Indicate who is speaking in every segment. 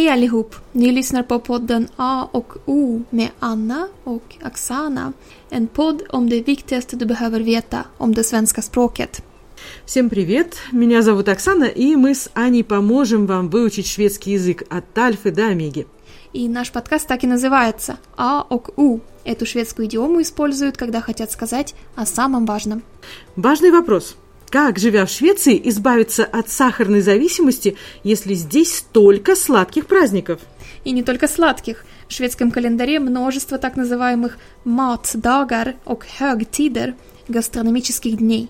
Speaker 1: Hej allihop! Ni lyssnar på podden A och O med Anna och Oksana. En podd om det viktigaste du behöver veta om det svenska språket.
Speaker 2: Всем привет! Меня зовут Оксана, и мы с Аней поможем вам выучить шведский язык от альфы до омеги.
Speaker 1: И наш подкаст так и называется А ок У. Эту шведскую идиому используют, когда хотят сказать о самом важном.
Speaker 2: Важный вопрос. Как, живя в Швеции, избавиться от сахарной зависимости, если здесь столько сладких праздников?
Speaker 1: И не только сладких. В шведском календаре множество так называемых матdagar och högtider, гастрономических дней.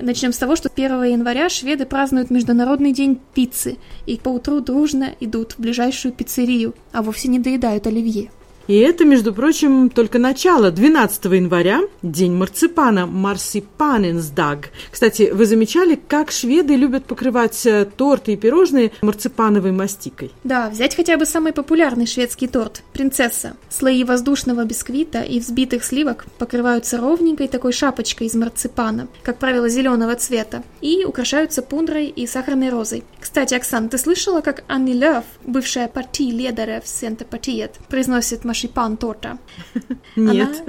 Speaker 1: Начнем с того, что 1 января шведы празднуют Международный день пиццы и поутру дружно идут в ближайшую пиццерию, а вовсе не доедают оливье.
Speaker 2: И это, между прочим, только начало. 12 января – день марципана, марсипаненсдаг. Кстати, вы замечали, как шведы любят покрывать э, торты и пирожные марципановой мастикой?
Speaker 1: Да, взять хотя бы самый популярный шведский торт – принцесса. Слои воздушного бисквита и взбитых сливок покрываются ровненькой такой шапочкой из марципана, как правило, зеленого цвета, и украшаются пундрой и сахарной розой. Кстати, Оксан, ты слышала, как Анни Лев, бывшая партийледare в Сентепартиет, произносит марсипан-торта.
Speaker 2: Нет.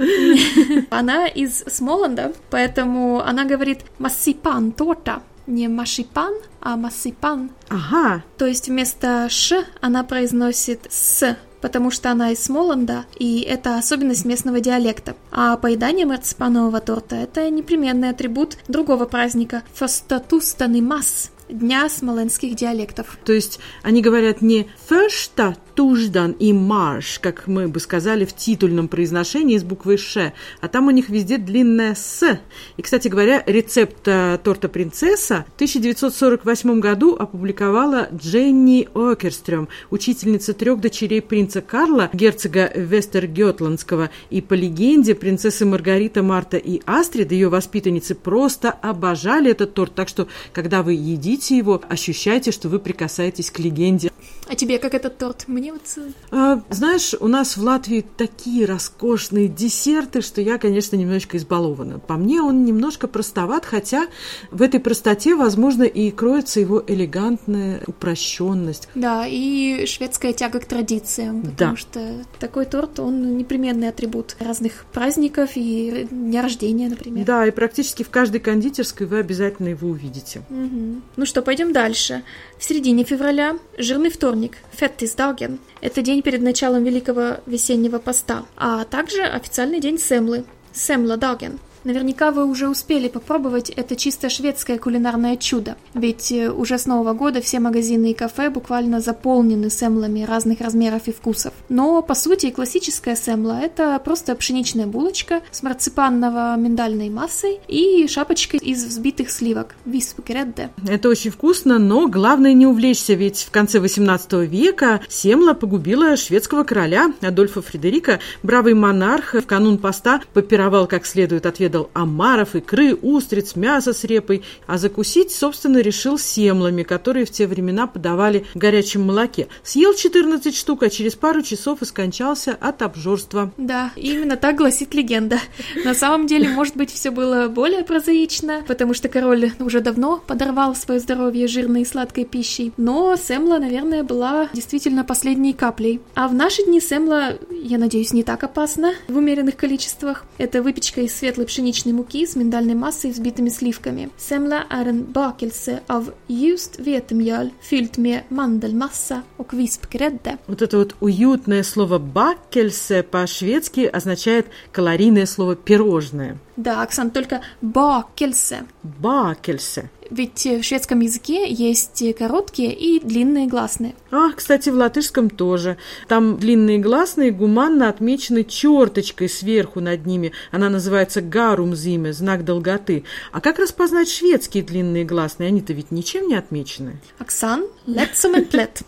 Speaker 1: Она, из Смоланда, поэтому она говорит массипан-торта. Не марсипан, а массипан.
Speaker 2: Ага.
Speaker 1: То есть вместо «ш» она произносит «с», потому что она из Смоланда, и это особенность местного диалекта. А поедание марципанового торта – это непременный атрибут другого праздника – фастатустаны масс, Дня смоленских диалектов.
Speaker 2: То есть они говорят не «första туждан» и «марш», как мы бы сказали в титульном произношении с буквой «ш», а там у них везде длинное «с». И, кстати говоря, рецепт э, торта «Принцесса» в 1948 году опубликовала Дженни Окерстрём, учительница трех дочерей принца Карла, герцога Вестергетландского. И по легенде, принцессы Маргарита, Марта и Астрид, ее воспитанницы, просто обожали этот торт. Так что, когда вы едите его, ощущайте, что вы прикасаетесь к легенде.
Speaker 1: А тебе как этот торт? Мне вот...
Speaker 2: А, знаешь, у нас в Латвии такие роскошные десерты, что я, конечно, немножечко избалована. По мне он немножко простоват, хотя в этой простоте, возможно, и кроется его элегантная упрощенность.
Speaker 1: Да, и шведская тяга к традициям, потому
Speaker 2: Да.
Speaker 1: что такой торт, он непременный атрибут разных праздников и дня рождения, например.
Speaker 2: Да, и практически в каждой кондитерской вы обязательно его увидите.
Speaker 1: Мгм. Ну что, пойдем дальше. В середине февраля жирный вторник, Феттисдаген. Это день перед началом Великого весеннего поста, а также официальный день Семлы, Семладаген. Наверняка вы уже успели попробовать это чисто шведское кулинарное чудо, ведь э, уже с Нового года все магазины и кафе буквально заполнены семлами разных размеров и вкусов. Но, по сути, классическая семла – это просто пшеничная булочка с марципанново-миндальной массой и шапочкой из взбитых сливок – виспгредде.
Speaker 2: Это очень вкусно, но главное не увлечься, ведь в конце XVIII века Семла погубила шведского короля Адольфа Фредерика. Бравый монарх в канун поста попировал как следует, отведал омаров, икры, устриц, мяса с репой, а закусить, собственно, решил семлами, которые в те времена подавали в горячем молоке. Съел 14 штук, а через пару часов и скончался от обжорства.
Speaker 1: Да, именно так гласит легенда. На самом деле, может быть, все было более прозаично, потому что король уже давно подорвал свое здоровье жирной и сладкой пищей. Но семла, наверное, была действительно последней каплей. А в наши дни семла, я надеюсь, не так опасна в умеренных количествах. Это выпечка из светлой пшеничной муки с миндальной массой и взбитыми сливками. Semla är en bakelse av ljust vetemjöl fyllt med mandelmassa och vispgrädde.
Speaker 2: Вот это вот уютное слово «баккельсе» по-шведски означает калорийное слово «пирожное».
Speaker 1: Да, Оксан, только bakelse.
Speaker 2: Бакельсе.
Speaker 1: Ведь в шведском языке есть короткие и длинные гласные.
Speaker 2: А, кстати, в латышском тоже. Там длинные гласные гуманно отмечены черточкой сверху над ними. Она называется гарумзиме, знак долготы. А как распознать шведские длинные гласные? Они-то ведь ничем не отмечены.
Speaker 1: Оксан, plätt.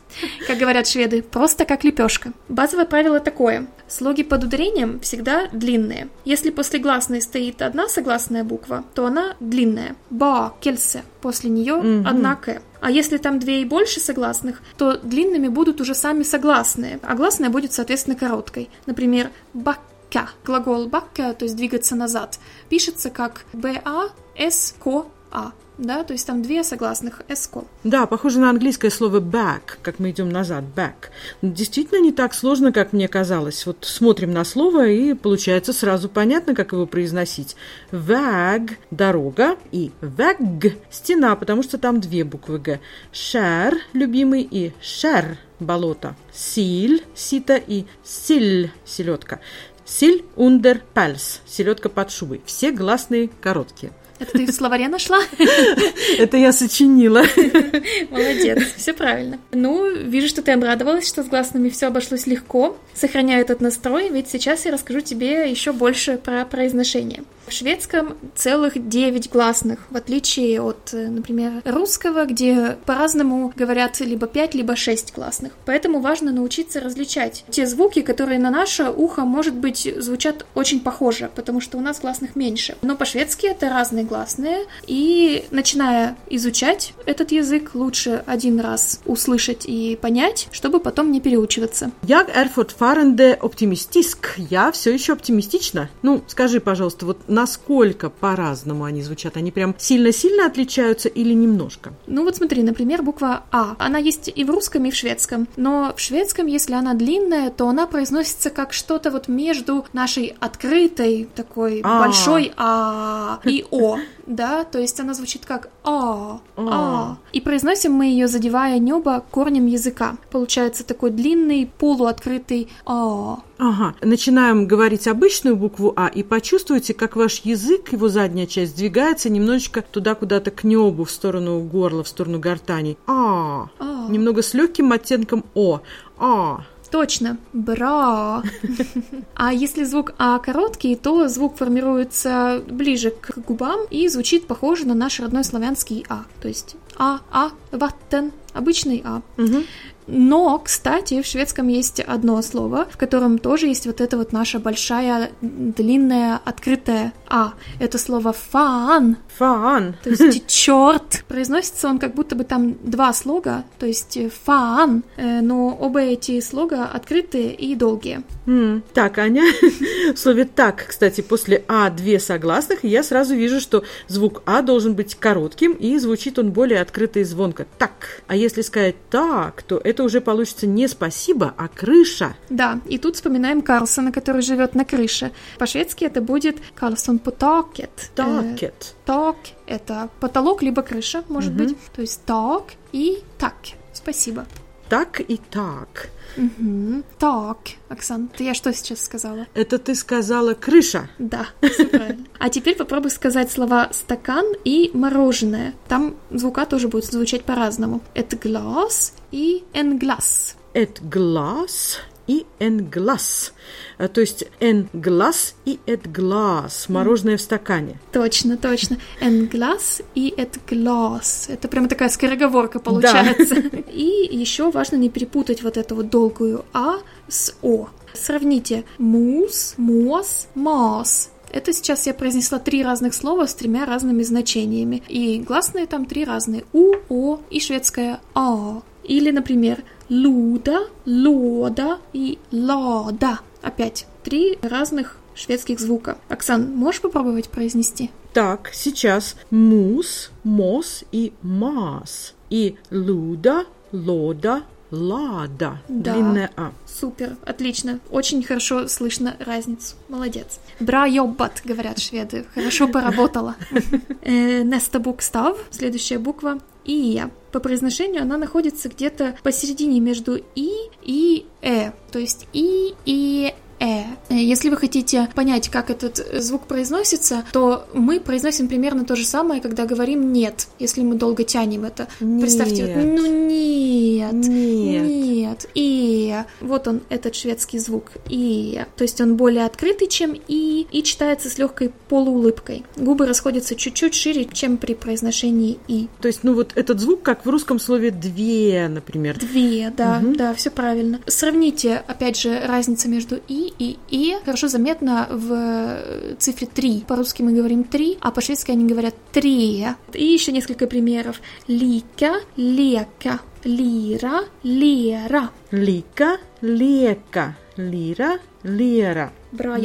Speaker 1: Как говорят шведы, просто как лепешка. Базовое правило такое. Слоги под ударением всегда длинные. Если после гласной стоит одна согласная буква, то она длинная. Бакельсе. После нее одна к. А если там две и больше согласных, то длинными будут уже сами согласные, а гласная будет, соответственно, короткой. Например, бакка. Глагол бакка, то есть двигаться назад, пишется как б-а-с-к а да, то есть там две согласных эско.
Speaker 2: Да, похоже на английское слово back, как мы идем назад, back. Действительно не так сложно, как мне казалось. Вот смотрим на слово, и получается сразу понятно, как его произносить. Ваг – дорога, и вэг – стена, потому что там две буквы Г. Шер – любимый, и шер – болото. Силь – сито, и силь – селедка. Силь ундер пальс – селедка под шубой. Все гласные короткие.
Speaker 1: Это ты в словаре нашла?
Speaker 2: Это я сочинила.
Speaker 1: Молодец, все правильно. Ну, вижу, что ты обрадовалась, что с гласными все обошлось легко. Сохраняю этот настрой, ведь сейчас я расскажу тебе еще больше про произношение. В шведском целых девять гласных, в отличие от, например, русского, где по-разному говорят либо пять, либо шесть гласных. Поэтому важно научиться различать те звуки, которые на наше ухо, может быть, звучат очень похоже, потому что у нас гласных меньше. Но по-шведски это разные гласные, и начиная изучать этот язык, лучше один раз услышать и понять, чтобы потом не переучиваться.
Speaker 2: Я är fortfarande optimistisk. Я все еще оптимистична. Ну, скажи, пожалуйста, вот насколько по-разному они звучат? Они прям сильно-сильно отличаются или немножко?
Speaker 1: Ну вот смотри, например, буква А. Она есть и в русском, и в шведском. Но в шведском, если она длинная, то она произносится как что-то вот между нашей открытой такой а. большой А и О да, то есть она звучит как а, а, и произносим мы ее, задевая небо корнем языка. Получается такой длинный полуоткрытый а.
Speaker 2: Ага, начинаем говорить обычную букву А, и почувствуйте, как ваш язык, его задняя часть, двигается немножечко туда куда-то к небу, в сторону горла, в сторону гортани. А, а. немного с легким оттенком О. А.
Speaker 1: Точно, бра. А если звук А короткий, то звук формируется ближе к губам и звучит похоже на наш родной славянский А. То есть А, А, ваттен, обычный А.
Speaker 2: Угу.
Speaker 1: Но, кстати, в шведском есть одно слово, в котором тоже есть вот эта вот наша большая, длинная, открытая «а». Это слово «фан».
Speaker 2: «Фан».
Speaker 1: То есть «черт». Произносится он как будто бы там два слога, то есть «фан», э, но оба эти слога открытые и долгие.
Speaker 2: Mm. Так, Аня, в слове «так», кстати, после «а» две согласных, я сразу вижу, что звук «а» должен быть коротким, и звучит он более открыто и звонко. «Так». А если сказать «так», то это уже получится не спасибо, а крыша.
Speaker 1: Да, и тут вспоминаем Карлсона, который живет на крыше. По-шведски это будет Карлсон по такет.
Speaker 2: Такет.
Speaker 1: Э, так – это потолок, либо крыша, может угу. быть. То есть так и так. Спасибо.
Speaker 2: Так и так.
Speaker 1: Угу. Так, Оксан, ты я что сейчас сказала?
Speaker 2: Это ты сказала крыша.
Speaker 1: Да. А теперь попробуй сказать слова стакан и мороженое. Там звука тоже будет звучать по-разному. Это глаз и en глаз.
Speaker 2: Это глаз и глаз. А, то есть en глаз и et глаз. Мороженое в стакане.
Speaker 1: Точно, точно. En глаз и et глаз. Это прямо такая скороговорка получается. Да. И еще важно не перепутать вот эту вот долгую А с О. Сравните мус, мос, мас. Это сейчас я произнесла три разных слова с тремя разными значениями. И гласные там три разные. У, О и шведское А. Или, например, луда, лода и лада. Опять три разных шведских звука. Оксан, можешь попробовать произнести?
Speaker 2: Так, сейчас мус, мос и мас. И луда, лода, лада. Да. Длинная А.
Speaker 1: Супер, отлично. Очень хорошо слышно разницу. Молодец. Бра йоббат, говорят шведы. Хорошо поработала. Э, Неста букстав, следующая буква и по произношению она находится где-то посередине между и и э, то есть и и э. Если вы хотите понять, как этот звук произносится, то мы произносим примерно то же самое, когда говорим нет, если мы долго тянем это.
Speaker 2: Нет.
Speaker 1: Представьте, ну нет,
Speaker 2: нет,
Speaker 1: нет, и вот он этот шведский звук и, то есть он более открытый, чем и, и читается с легкой полуулыбкой. Губы расходятся чуть-чуть шире, чем при произношении и.
Speaker 2: То есть, ну вот этот звук, как в русском слове две, например.
Speaker 1: Две, да, угу. да, все правильно. Сравните, опять же, разницу между и и «и» хорошо заметно в цифре 3. По-русски мы говорим 3, а по-шведски они говорят «три». И еще несколько примеров. Лика, лека, лира, лера.
Speaker 2: Лика, лека, лира, Лера.
Speaker 1: Бра.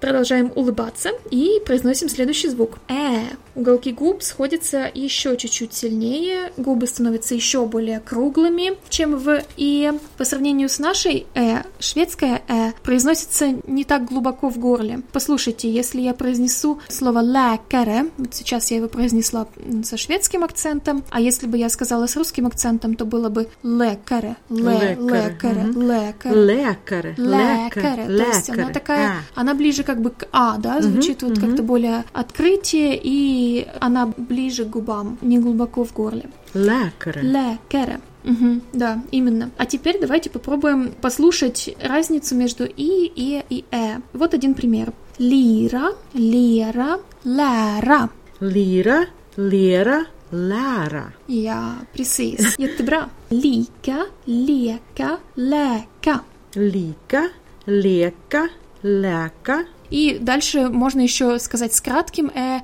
Speaker 1: Продолжаем улыбаться и произносим следующий звук. Э. Уголки губ сходятся еще чуть-чуть сильнее, губы становятся еще более круглыми, чем в И. По сравнению с нашей Э, шведская Э произносится не так глубоко в горле. Послушайте, если я произнесу слово «läkare», вот сейчас я его произнесла со шведским акцентом, а если бы я сказала с русским акцентом, то было бы «läkare», «лэ», «läkare», «läkare»,
Speaker 2: Лекаре.
Speaker 1: Лекаре. То есть она такая,
Speaker 2: А.
Speaker 1: она ближе как бы к А, да, звучит вот как-то более открытие, и она ближе к губам, не глубоко в горле.
Speaker 2: Лекаре.
Speaker 1: Лекаре. Мгм, да, именно. А теперь давайте попробуем послушать разницу между И, Е и Э. Вот один пример. Лира, лера, lära.
Speaker 2: Лира, Лера, Lära.
Speaker 1: Ja, precis. Jättebra. Lika, leka, läka.
Speaker 2: Lika, leka, läka,
Speaker 1: И дальше можно еще сказать с кратким э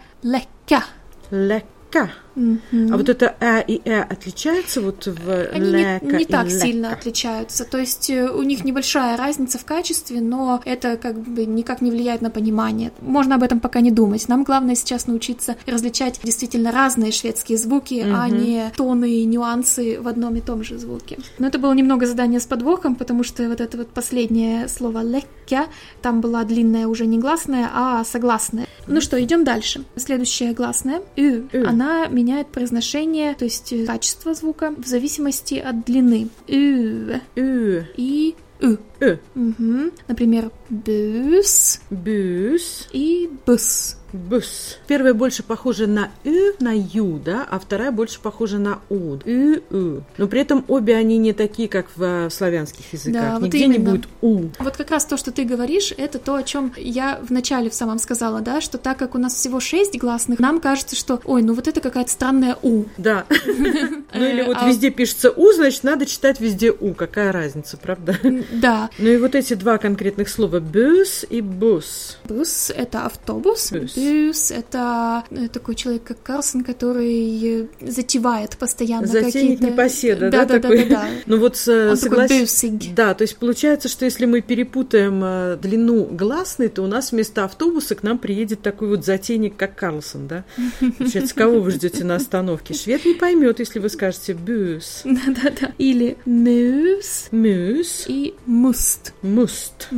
Speaker 1: Lekker. Lekker.
Speaker 2: Läcka. А вот это э и э отличается вот в
Speaker 1: Они не, не так
Speaker 2: лека?
Speaker 1: сильно отличаются. То есть э, у них небольшая разница в качестве, но это как бы никак не влияет на понимание. Можно об этом пока не думать. Нам главное сейчас научиться различать действительно разные шведские звуки, а не тоны и нюансы в одном и том же звуке. Но это было немного задание с подвохом, потому что вот это вот последнее слово «лекя», там была длинная уже не гласная, а согласная. Ну что, идем дальше. Следующая гласная «ü»,
Speaker 2: «ü».
Speaker 1: она меняет произношение, то есть э, качество звука в зависимости от длины. «ü»
Speaker 2: Ü,
Speaker 1: и. Например, «бюс»
Speaker 2: Бюс,
Speaker 1: и «быс».
Speaker 2: Бус. Первая больше похожа на ü, на ю, да, а вторая больше похожа на у. Ü, ü. Но при этом обе они не такие, как в э, славянских языках.
Speaker 1: Да, вот
Speaker 2: Нигде не
Speaker 1: именно.
Speaker 2: будет у.
Speaker 1: Вот как раз то, что ты говоришь, это то, о чем я в начале в самом сказала, да, что так как у нас всего шесть гласных, нам кажется, что, ой, ну вот это какая-то странная «у».
Speaker 2: Да. Ну или вот
Speaker 1: а-
Speaker 2: везде пишется у, значит, надо читать везде у. Какая разница, правда?
Speaker 1: Да,
Speaker 2: Ну и вот эти два конкретных слова бюс и бус.
Speaker 1: Бус — это автобус,
Speaker 2: Бус.
Speaker 1: Бюс — это э, такой человек, как Карлсон, который э, затевает постоянно
Speaker 2: Затейник
Speaker 1: какие-то...
Speaker 2: непоседа, да,
Speaker 1: да,
Speaker 2: такой?
Speaker 1: да, да, да.
Speaker 2: Ну вот э,
Speaker 1: Он такой
Speaker 2: соглас-
Speaker 1: бюсик.
Speaker 2: Да, то есть получается, что если мы перепутаем длину гласной, то у нас вместо автобуса к нам приедет такой вот затейник, как Карлсон, да? Получается, кого вы ждете на остановке? Швед не поймет, если вы скажете бюс,
Speaker 1: Да-да-да. Или мюс
Speaker 2: мюс,
Speaker 1: и муст.
Speaker 2: муст.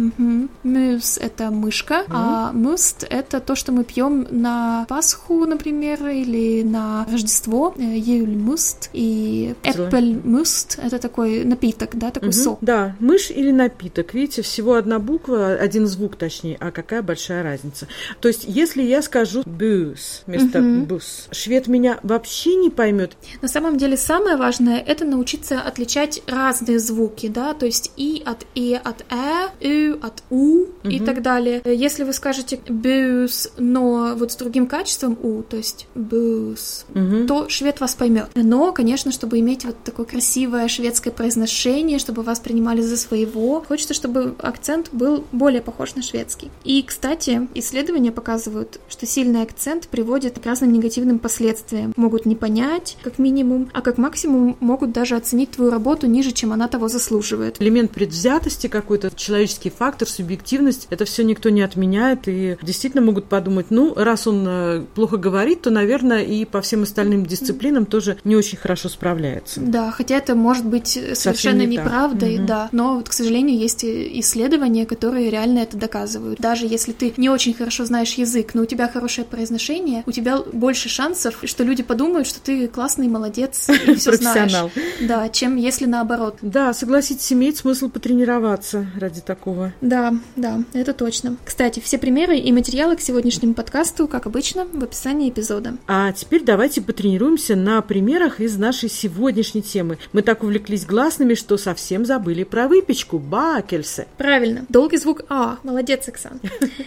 Speaker 1: Мюс — это мышка, а муст — это то, что мы пьем на Пасху, например, или на Рождество. Юльмуст и
Speaker 2: Зелень.
Speaker 1: эппельмуст — это такой напиток, да, такой
Speaker 2: Мгм.
Speaker 1: сок.
Speaker 2: Да, мышь или напиток. Видите, всего одна буква, один звук точнее, а какая большая разница. То есть, если я скажу бюс вместо бус, швед меня вообще не поймет.
Speaker 1: На самом деле самое важное — это научиться отличать разные звуки, да, то есть и от и от э, ü от у и так далее. Если вы скажете бюс, но вот с другим качеством у, то есть бюс, то швед вас поймет. Но, конечно, чтобы иметь вот такое красивое шведское произношение, чтобы вас принимали за своего, хочется, чтобы акцент был более похож на шведский. И, кстати, исследования показывают, что сильный акцент приводит к разным негативным последствиям. Могут не понять, как минимум, а как максимум могут даже оценить твою работу ниже, чем она того заслуживает.
Speaker 2: Элемент предвзятости какой-то, человеческий фактор, субъективность, это все никто не отменяет, и действительно могут подумать, ну, раз он э, плохо говорит, то, наверное, и по всем остальным дисциплинам тоже не очень хорошо справляется.
Speaker 1: Да, хотя это может быть совершенно
Speaker 2: не
Speaker 1: неправдой,
Speaker 2: Мгм.
Speaker 1: да. Но вот, к сожалению, есть исследования, которые реально это доказывают. Даже если ты не очень хорошо знаешь язык, но у тебя хорошее произношение, у тебя больше шансов, что люди подумают, что ты классный, молодец и все знаешь. Да, чем если наоборот.
Speaker 2: Да, согласитесь, имеет смысл потренироваться ради такого.
Speaker 1: Да, да, это точно. Кстати, все примеры и материалы к сегодняшнему подкасту, как обычно, в описании эпизода.
Speaker 2: А теперь давайте потренируемся на примерах из нашей сегодняшней темы. Мы так увлеклись гласными, что совсем забыли про выпечку. Бакельсе.
Speaker 1: Правильно. Долгий звук А. Молодец, Оксан.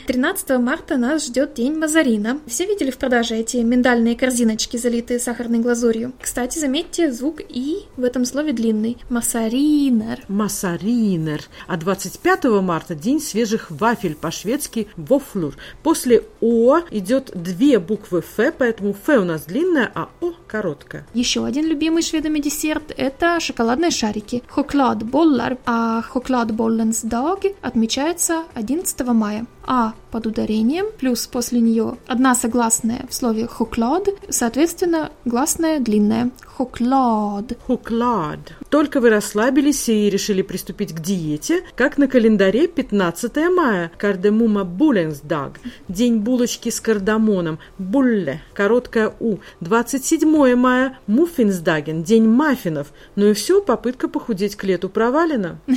Speaker 1: 13 марта нас ждет День Мазарина. Все видели в продаже эти миндальные корзиночки, залитые сахарной глазурью? Кстати, заметьте, звук И в этом слове длинный. Масаринер.
Speaker 2: Массаринер. А 25 марта день свежих вафель, по-шведски вофлур. После до идет две буквы Ф, поэтому Ф у нас длинная, а О короткая.
Speaker 1: Еще один любимый шведами десерт – это шоколадные шарики – chokladbollar, а chokladbollens dag отмечается 11 мая. А под ударением, плюс после нее одна согласная в слове хоклад, соответственно, гласная длинная. Хоклад.
Speaker 2: Хоклад. Только вы расслабились и решили приступить к диете, как на календаре 15 мая, kardemummabullens dag, день булочки с кардамоном, bulle, короткая У, 27 мая, muffinsdagen, день маффинов. Ну и все, попытка похудеть к лету провалена.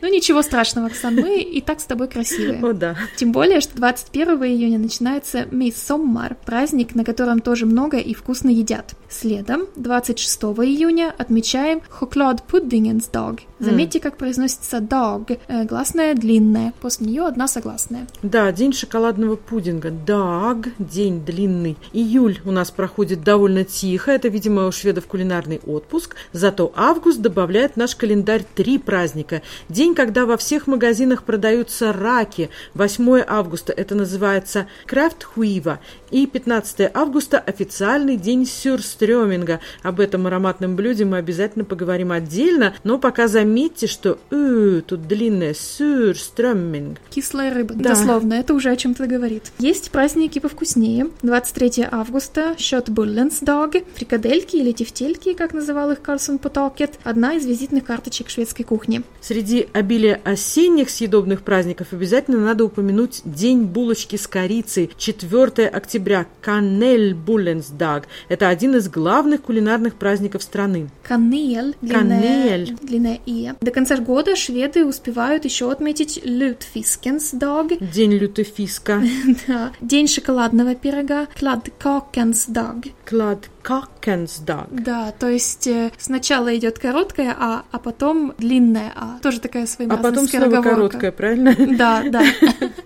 Speaker 1: Ну ничего страшного, Оксан, мы и так с тобой красивые.
Speaker 2: О да.
Speaker 1: Тем более, что 21 июня начинается Midsommar, праздник, на котором тоже много и вкусно едят. Следом, 26 июня, отмечаем Chokladpuddingens dag. Заметьте, как произносится dag, э, гласная длинная, после нее одна согласная.
Speaker 2: Да, день шоколадного пудинга. Даг, день длинный. Июль у нас проходит довольно тихо, это, видимо, у шведов кулинарный отпуск. Зато август добавляет в наш календарь три праздника. День, когда во всех магазинах продаются раки. 8 августа это называется Крафтхуива. И 15 августа официальный день сюрстрёминга. Об этом ароматном блюде мы обязательно поговорим отдельно, но пока заметьте, что «ы» тут длинное «сюрстрёминг».
Speaker 1: Кислая рыба,
Speaker 2: Да.
Speaker 1: дословно, это уже о чем-то говорит. Есть праздники повкуснее. 23 августа, счет Булленсдаг, фрикадельки или тефтельки, как называл их Карлсон Потокет, одна из визитных карточек шведской кухни.
Speaker 2: Среди обилия осенних съедобных праздников обязательно надо упомянуть День булочки с корицей. 4 октября – Канель Булленсдаг. Это один из главных кулинарных праздников страны.
Speaker 1: Канель, длинная,
Speaker 2: Канель.
Speaker 1: длинная «и». До конца года шведы успевают еще отметить Лютфискенсдаг,
Speaker 2: День лютефиска.
Speaker 1: да, день шоколадного пирога, Kladkakensdag.
Speaker 2: Клад Какенсдаг.
Speaker 1: Да, то есть э, сначала идет короткая А, а потом длинная А. Тоже такая
Speaker 2: А
Speaker 1: своеобразная
Speaker 2: потом снова короткая, правильно?
Speaker 1: Да, да.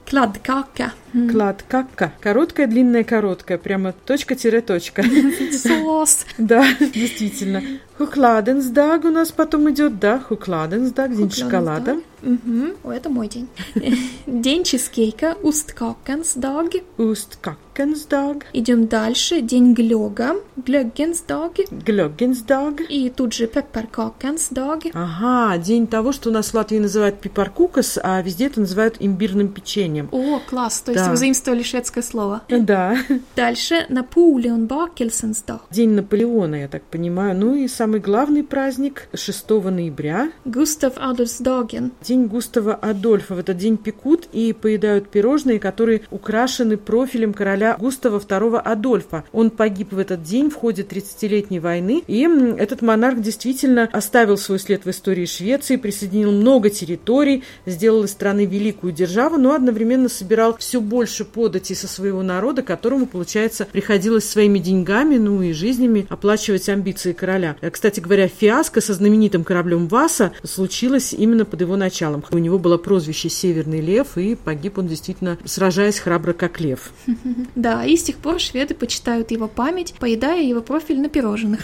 Speaker 1: Кладкака.
Speaker 2: Клад какка. Короткая, длинная, короткая. Прямо точка-точка.
Speaker 1: Сос.
Speaker 2: Да, действительно. Хукладенсдаг у нас потом идет, да, Хукладенсдаг, день шоколада.
Speaker 1: Мгм. О, это мой день. День чизкейка, Усткакенсдаг.
Speaker 2: Усткаккенсдаг,
Speaker 1: Идем дальше. День глёга, Глёггенсдаг.
Speaker 2: Глёггенсдаг.
Speaker 1: И тут же Пепперкакенсдаг.
Speaker 2: Ага, день того, что у нас в Латвии называют пипаркукас, а везде это называют имбирным печеньем.
Speaker 1: О, класс, то есть
Speaker 2: Да.
Speaker 1: вы заимствовали шведское слово.
Speaker 2: Да,
Speaker 1: Дальше Наполеон Бакельсенсдаг.
Speaker 2: День Наполеона, я так понимаю. Ну и самый главный праздник 6 ноября.
Speaker 1: Густав Адольфсдаген.
Speaker 2: День Густава Адольфа. В этот день пекут и поедают пирожные, которые украшены профилем короля Густава II Адольфа. Он погиб в этот день в ходе 30-летней войны, и этот монарх действительно оставил свой след в истории Швеции, присоединил много территорий, сделал из страны великую державу, но одновременно собирал все больше подати со своего народа, которому, получается, приходилось своими деньгами, ну и жизнями оплачивать амбиции короля. Э, Кстати говоря, фиаско со знаменитым кораблем Васа случилось именно под его началом. У него было прозвище «Северный лев», и погиб он действительно, сражаясь храбро как лев.
Speaker 1: Да, и с тех пор шведы почитают его память, поедая его профиль на пирожных.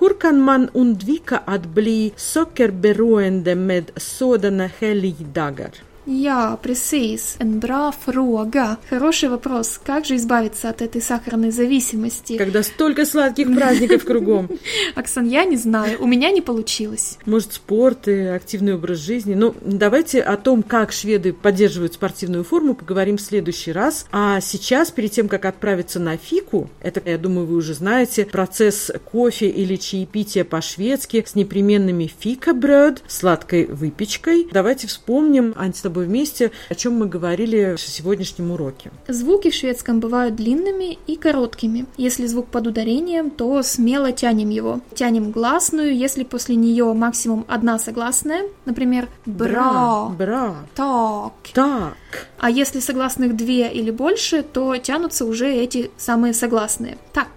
Speaker 2: Hur kan man undvika att bli sockerberoende med sådana helgdagar?
Speaker 1: Ja, precis. En bra fråga. Хороший вопрос. Как же избавиться от этой сахарной зависимости?
Speaker 2: Когда столько сладких праздников кругом.
Speaker 1: Оксан, я не знаю. У меня не получилось.
Speaker 2: Может, спорт и активный образ жизни. Ну, давайте о том, как шведы поддерживают спортивную форму, поговорим в следующий раз. А сейчас, перед тем, как отправиться на фику, это, я думаю, вы уже знаете, процесс кофе или чаепития по-шведски с непременными фикабрёд, сладкой выпечкой. Давайте вспомним, с тобой вместе, о чем мы говорили в сегодняшнем уроке.
Speaker 1: Звуки в шведском бывают длинными и короткими. Если звук под ударением, то смело тянем его. Тянем гласную, если после нее максимум одна согласная, например, бра,
Speaker 2: Бра.
Speaker 1: так.
Speaker 2: Так.
Speaker 1: А если согласных две или больше, то тянутся уже эти самые согласные. Так.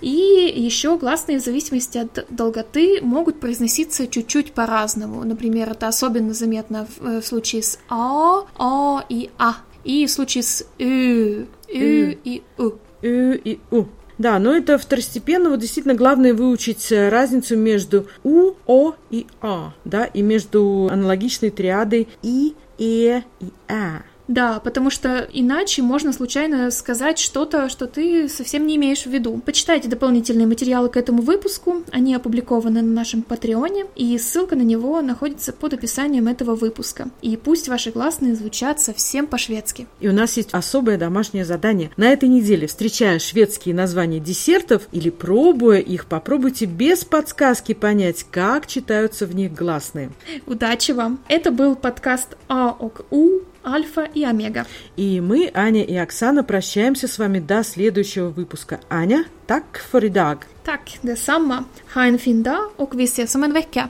Speaker 1: И еще гласные в зависимости от долготы могут произноситься чуть-чуть по-разному. Например, это особенно заметно в, э, в случае с а, а и а. И в случае с ü, ü и у.
Speaker 2: Ü и У. Да, но это второстепенно. Вот действительно главное выучить э, разницу между У, О и А, да, и между аналогичной триадой И, Э и А.
Speaker 1: Да, потому что иначе можно случайно сказать что-то, что ты совсем не имеешь в виду. Почитайте дополнительные материалы к этому выпуску, они опубликованы на нашем Патреоне, и ссылка на него находится под описанием этого выпуска. И пусть ваши гласные звучат совсем по-шведски.
Speaker 2: И у нас есть особое домашнее задание. На этой неделе, встречая шведские названия десертов или пробуя их, попробуйте без подсказки понять, как читаются в них гласные.
Speaker 1: Удачи вам! Это был подкаст А ок У Альфа и Омега.
Speaker 2: И мы, Аня и Оксана, прощаемся с вами до следующего выпуска. Аня, так for idag.
Speaker 1: Tack detsamma. Ha en fin dag och vi ses om en vecka.